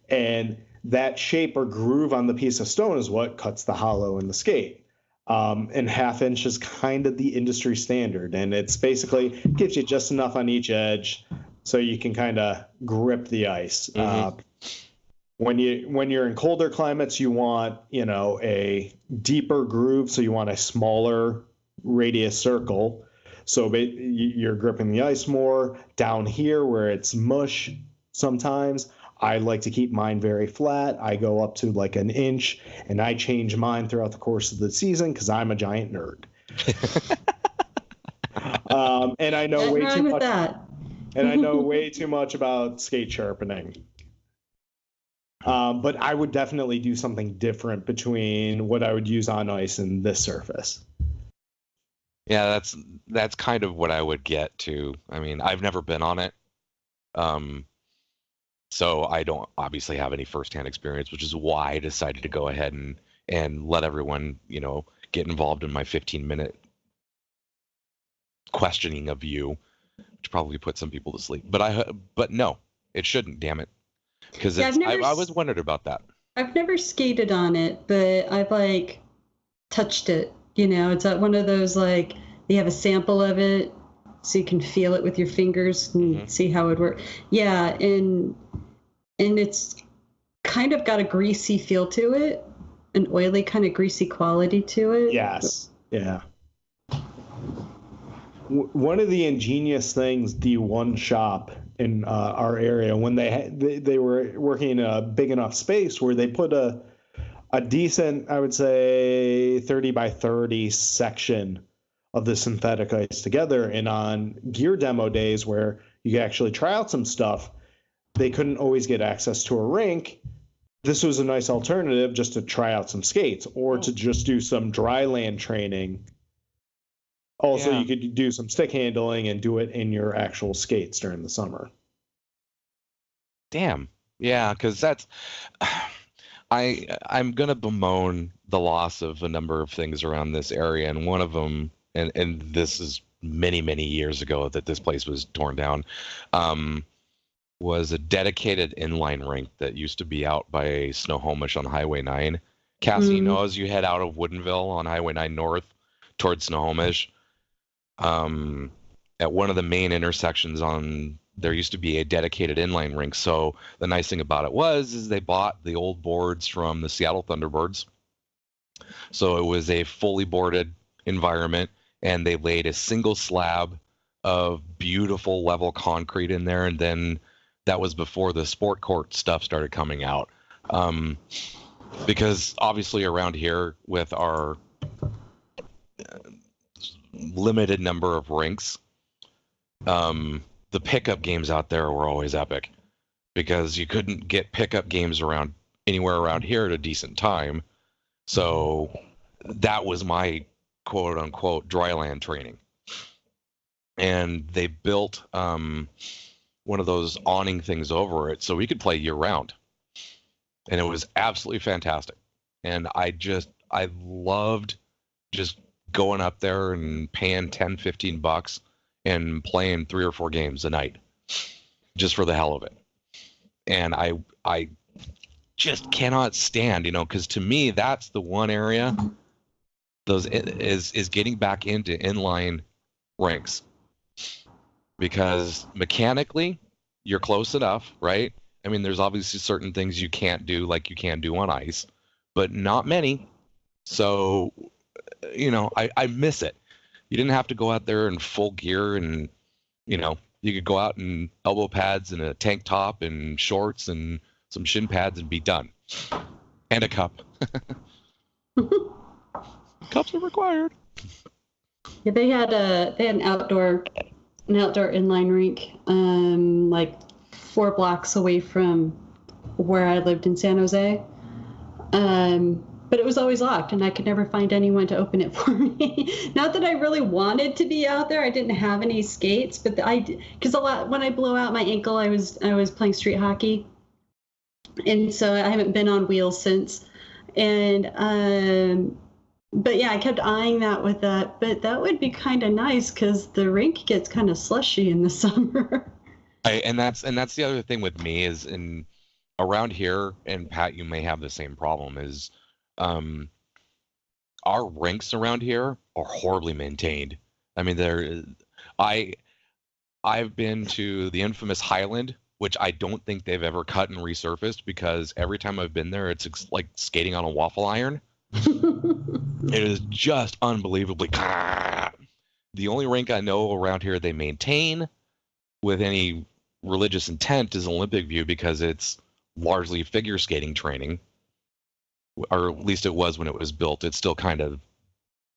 and that shape or groove on the piece of stone is what cuts the hollow in the skate. Um, and half inch is kind of the industry standard, and it's basically gives you just enough on each edge so you can kind of grip the ice. Uh, when you when you're in colder climates, you want you know a deeper groove, so you want a smaller radius circle. So you- you're gripping the ice more. Down here, where it's mush, sometimes I like to keep mine very flat. I go up to like an inch, and I change mine throughout the course of the season because I'm a giant nerd. um, and I know Nothing way too much, that. and I know way too much about skate sharpening. Um, but I would definitely do something different between what I would use on ice and this surface. Yeah, that's that's kind of what I would get to. I mean, I've never been on it. Um so I don't obviously have any firsthand experience, which is why I decided to go ahead and and let everyone, you know, get involved in my 15 minute questioning of you, which probably put some people to sleep. But I but no, it shouldn't, damn it. Because Yeah, it's I've never I, I was wondered about that. I've never skated on it, but I've like touched it. You know, it's one of those like you have a sample of it so you can feel it with your fingers and Mhm. see how it works. Yeah, and and it's kind of got a greasy feel to it, an oily kind of greasy quality to it. Yes. Yeah. W- One of the ingenious things the one shop in uh, our area when they, had, they they were working in a big enough space where they put a a decent I would say 30 by 30 section of the synthetic ice together and on gear demo days where you could actually try out some stuff they couldn't always get access to a rink this was a nice alternative just to try out some skates or to oh. just do some dry land training. Also, Yeah. you could do some stick handling and do it in your actual skates during the summer. Damn. Yeah, because that's I I'm gonna bemoan the loss of a number of things around this area, and one of them, and and this is many many years ago that this place was torn down, um, was a dedicated inline rink that used to be out by Snohomish on Highway Nine. Cassie, you know, as you head out of Woodinville on Highway Nine North towards Snohomish, um, at one of the main intersections on there used to be a dedicated inline rink. So the nice thing about it was is they bought the old boards from the Seattle Thunderbirds. So it was a fully boarded environment and they laid a single slab of beautiful level concrete in there and then that was before the sport court stuff started coming out. Um, because obviously around here with our uh, limited number of rinks um, the pickup games out there were always epic because you couldn't get pickup games around anywhere around here at a decent time. So that was my quote unquote dry land training. And they built um, one of those awning things over it so we could play year round. And it was absolutely fantastic. And I just, I loved just going up there and paying 10, 15 bucks and playing three or four games a night just for the hell of it. And I I just cannot stand, you know, because to me that's the one area those is is getting back into inline ranks because mechanically you're close enough, right? I mean, there's obviously certain things you can't do like you can do on ice, but not many. So, you know, I, I miss it you didn't have to go out there in full gear and you know you could go out in elbow pads and a tank top and shorts and some shin pads and be done. And a cup. Cups are required. Yeah, they had a they had an outdoor an outdoor inline rink, um, like four blocks away from where I lived in San Jose. Um, but it was always locked, and I could never find anyone to open it for me. Not that I really wanted to be out there. I didn't have any skates, but I because a lot when I blew out my ankle, I was I was playing street hockey, and so I haven't been on wheels since. And um, but yeah, I kept eyeing that with that. But that would be kind of nice because the rink gets kind of slushy in the summer. I, and that's and that's the other thing with me is in around here and pat you may have the same problem is um our rinks around here are horribly maintained. I mean they're i i've been to the infamous highland which i don't think they've ever cut and resurfaced because every time i've been there it's ex- like skating on a waffle iron. It is just unbelievably the only rink i know around here they maintain with any religious intent is olympic view because it's largely figure skating training or at least it was when it was built it's still kind of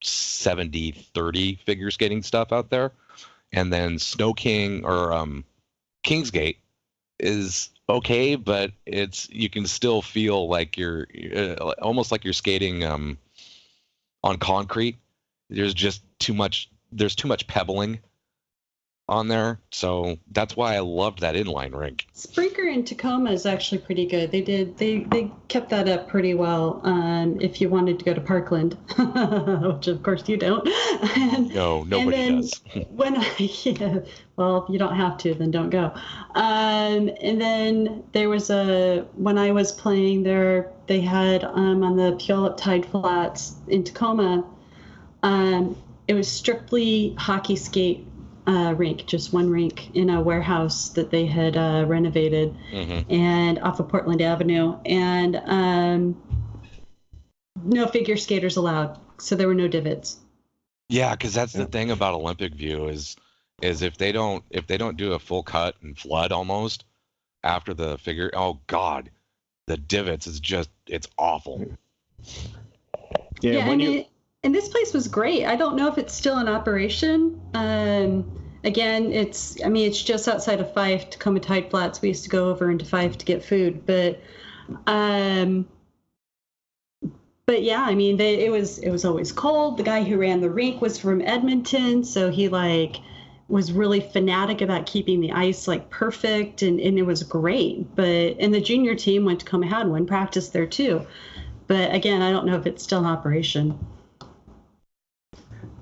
70 30 figure skating stuff out there and then snow king or um kingsgate is okay, but it's you can still feel like you're uh, almost like you're skating um, on concrete. There's just too much. There's too much pebbling on there, so that's why I loved that inline rink. Sprinker in Tacoma is actually pretty good. They did they they kept that up pretty well. Um, if you wanted to go to Parkland, which of course you don't. and, no, nobody then does. when I yeah, well, if you don't have to, then don't go. Um, and then there was a when I was playing there, they had um, on the Puyallup Tide Flats in Tacoma. Um, it was strictly hockey skate uh, rink, just one rink in a warehouse that they had uh, renovated, Mm-hmm. and off of Portland Avenue, and um, no figure skaters allowed, so there were no divots. Yeah, because that's the thing about Olympic View is is if they don't if they don't do a full cut and flood almost after the figure, oh god, the divots is just it's awful. Yeah, Yeah, when and, you it, and this place was great. I don't know if it's still in operation. Um, again, it's I mean it's just outside of Fife, Tacoma Tide Flats. We used to go over into Fife to get food, but um, but yeah, I mean they, it was it was always cold. The guy who ran the rink was from Edmonton, so he like was really fanatic about keeping the ice like perfect and, and it was great. But and the junior team went to Tacoma had one practice there too. But again, I don't know if it's still in operation.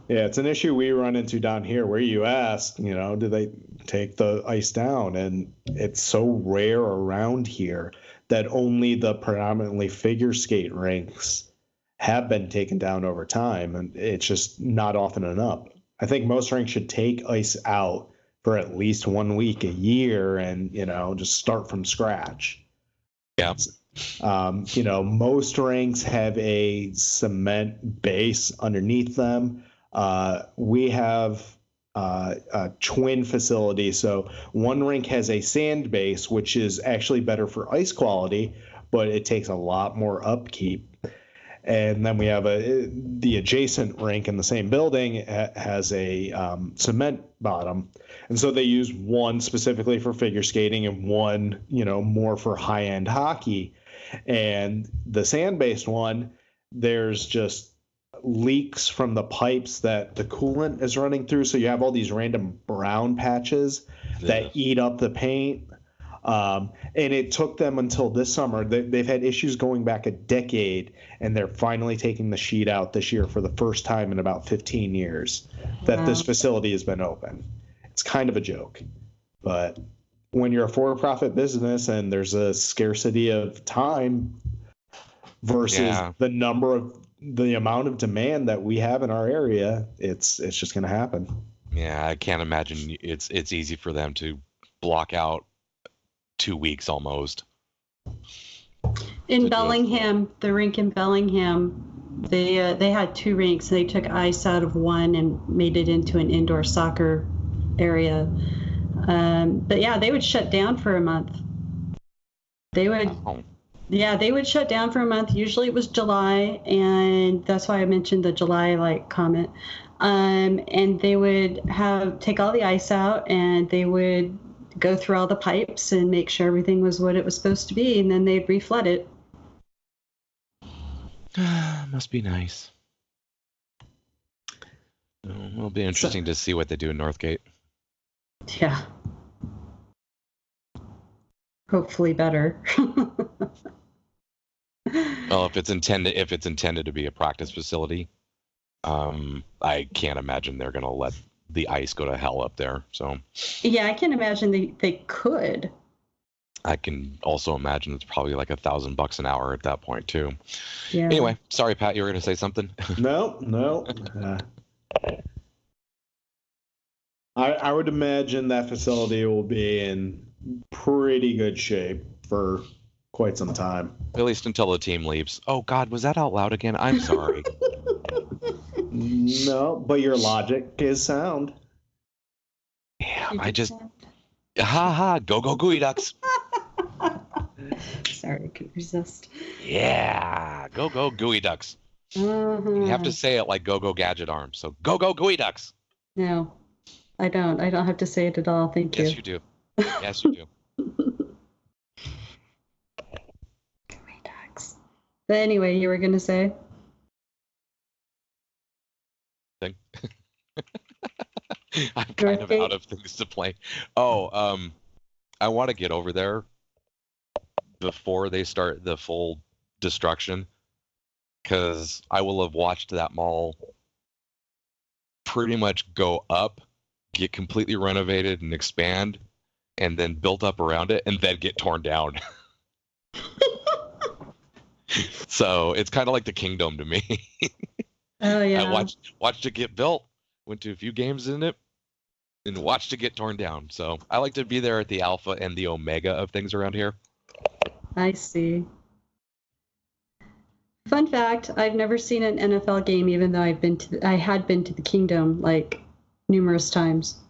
Yeah, it's an issue we run into down here where you ask, you know, do they take the ice down? And it's so rare around here that only the predominantly figure skate rinks have been taken down over time. And it's just not often enough. I think most rinks should take ice out for at least one week a year and, you know, just start from scratch. Yeah. Um, you know, most rinks have a cement base underneath them. Uh, we have uh, a twin facility. So one rink has a sand base, which is actually better for ice quality, but it takes a lot more upkeep. And then we have a the adjacent rink in the same building has a um, cement bottom, and so they use one specifically for figure skating and one, you know, more for high end hockey. And the sand based one, there's just leaks from the pipes that the coolant is running through. So you have all these random brown patches that eat up the paint. Um, and it took them until this summer. They, they've had issues going back a decade, and they're finally taking the sheet out this year for the first time in about 15 years that this facility has been open. It's kind of a joke, but when you're a for-profit business and there's a scarcity of time versus Yeah. the number of the amount of demand that we have in our area, it's it's just going to happen. Yeah, I can't imagine it's it's easy for them to block out two weeks almost. In to do it. Bellingham, the rink in Bellingham, they uh, they had two rinks. And they took ice out of one and made it into an indoor soccer area. Um, but yeah, they would shut down for a month. They would Oh, Yeah, they would shut down for a month. Usually it was July, and that's why I mentioned the July like comment. Um, and they would have take all the ice out, and they would go through all the pipes and make sure everything was what it was supposed to be, and then they'd reflood it. must be nice. It'll be interesting to see what they do in Northgate. Yeah. Hopefully better. Well, if it's intended if it's intended to be a practice facility, um, I can't imagine they're gonna let the ice go to hell up there. So yeah, I can imagine they, they could. I can also imagine it's probably like a thousand bucks an hour at that point too. Yeah. Anyway, sorry, Pat, you were gonna say something. No, no. Uh, I, I would imagine that facility will be in pretty good shape for quite some time. At least until the team leaves. Oh God, was that out loud again? I'm sorry. No, but your logic is sound. Damn, I just ha ha. Go go gooey ducks. Sorry, I couldn't resist. Yeah, go go gooey ducks. Mm-hmm. You have to Uh-huh. say it like go go gadget arms. So go go gooey ducks. No, I don't. I don't have to say it at all. Thank Yes, you. Yes, you do. Yes, you do. But anyway, you were gonna say. thing. I'm kind of out of things to play. Oh, um, I want to get over there before they start the full destruction, because I will have watched that mall pretty much go up, get completely renovated and expand, and then built up around it, and then get torn down. so it's kind of like the Kingdome to me. Oh yeah. I watched watched it get built, went to a few games in it, and watched it get torn down. So I like to be there at the alpha and the omega of things around here. I see. Fun fact: I've never seen an NFL game, even though I've been to. I had been to the Kingdome like numerous times.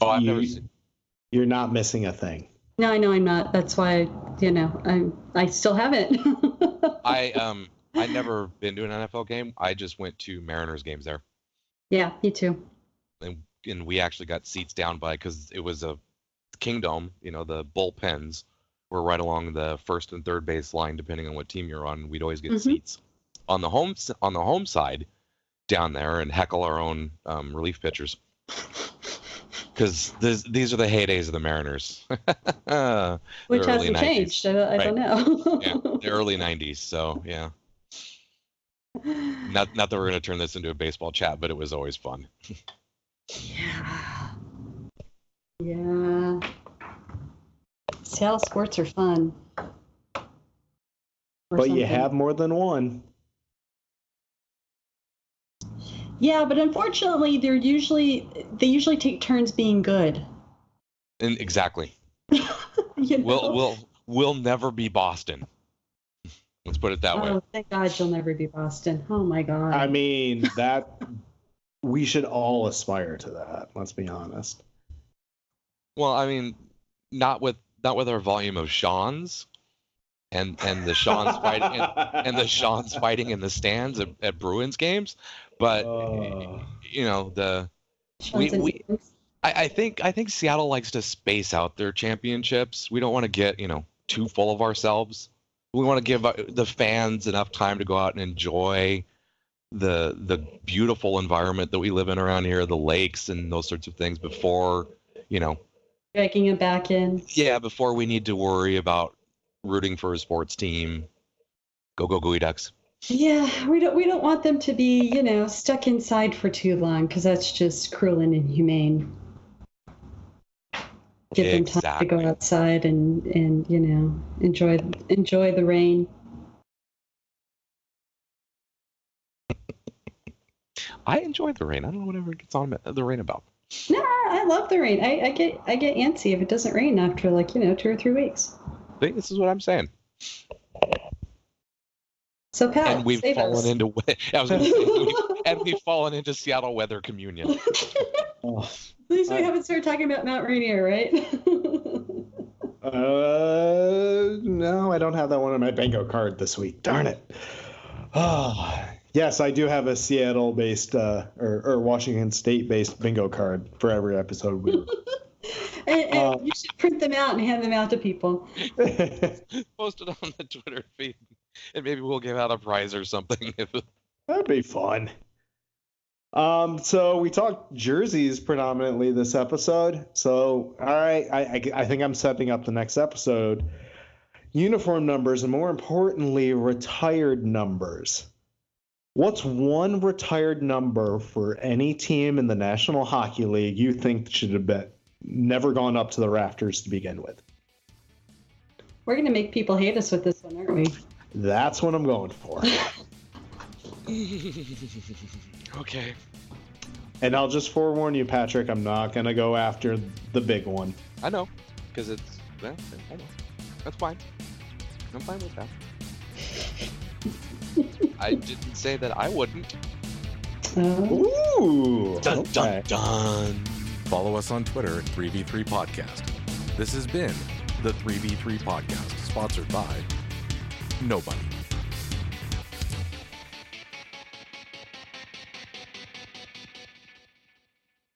Oh, I've You- never seen. You're not missing a thing. No, I know I'm not. That's why you know I I still haven't. I um I never been to an NFL game. I just went to Mariners games there, yeah, me too. and and we actually got seats down by because it was a Kingdome. You know, the bullpens were right along the first and third base line, depending on what team you're on. We'd always get Mhm. seats on the home on the home side down there and heckle our own um, relief pitchers. Because these are the heydays of the Mariners. the Which early hasn't 90s. changed. I, I don't know. Yeah, the early 90s. So, yeah. Not, not that we're going to turn this into a baseball chat, but it was always fun. Yeah. Yeah. Seattle sports are fun. Or But you have more than one. Yeah, but unfortunately, they're usually they usually take turns being good. And exactly. You know? We'll, we'll, we'll never be Boston. Let's put it that way. Oh, thank God you'll never be Boston. Oh my God. I mean, that we should all aspire to that. Let's be honest. Well, I mean, not with not with our volume of Sean's and and the Sean's fighting and, and the Sean's fighting in the stands at, at Bruins games, but Oh. you know the Sean's we- we- I, I think I think Seattle likes to space out their championships. We don't want to get you know too full of ourselves. We want to give uh, the fans enough time to go out and enjoy the the beautiful environment that we live in around here, the lakes and those sorts of things before you know dragging it back in. yeah before we need to worry about rooting for a sports team. Go go Gooey Ducks. Yeah, we don't we don't want them to be, you know, stuck inside for too long because that's just cruel and inhumane. Give them time to go outside and and you know enjoy enjoy the rain. I enjoy the rain. I don't know whatever gets on the rain about. No, I love the rain. I, I get I get antsy if it doesn't rain after like you know two or three weeks. See, this is what I'm saying. So Pat, and we've save fallen us. into I was say we- and we've fallen into Seattle weather communion. Oh, At least we I- haven't started talking about Mount Rainier, right? uh, no, I don't have that one on my bingo card this week. Darn it. Oh, yes, I do have a Seattle-based uh, or, or Washington State-based bingo card for every episode. We and, and Uh, you should print them out and hand them out to people. Post it on the Twitter feed, and maybe we'll give out a prize or something. That'd be fun. Um, so we talked jerseys predominantly this episode. So, all right, I, I, I think I'm setting up the next episode. Uniform numbers, and more importantly, retired numbers. What's one retired number for any team in the National Hockey League you think should have been never gone up to the rafters to begin with? We're gonna make people hate us with this one, aren't we? That's what I'm going for. okay, and I'll just forewarn you, Patrick, I'm not going to go after the big one. I know, because it's well, I know. That's fine. I'm fine with that. I didn't say that I wouldn't. Uh, Ooh. Dun dun okay. dun. Follow us on Twitter at 3v3 Podcast. This has been the 3v3 Podcast, sponsored by nobody.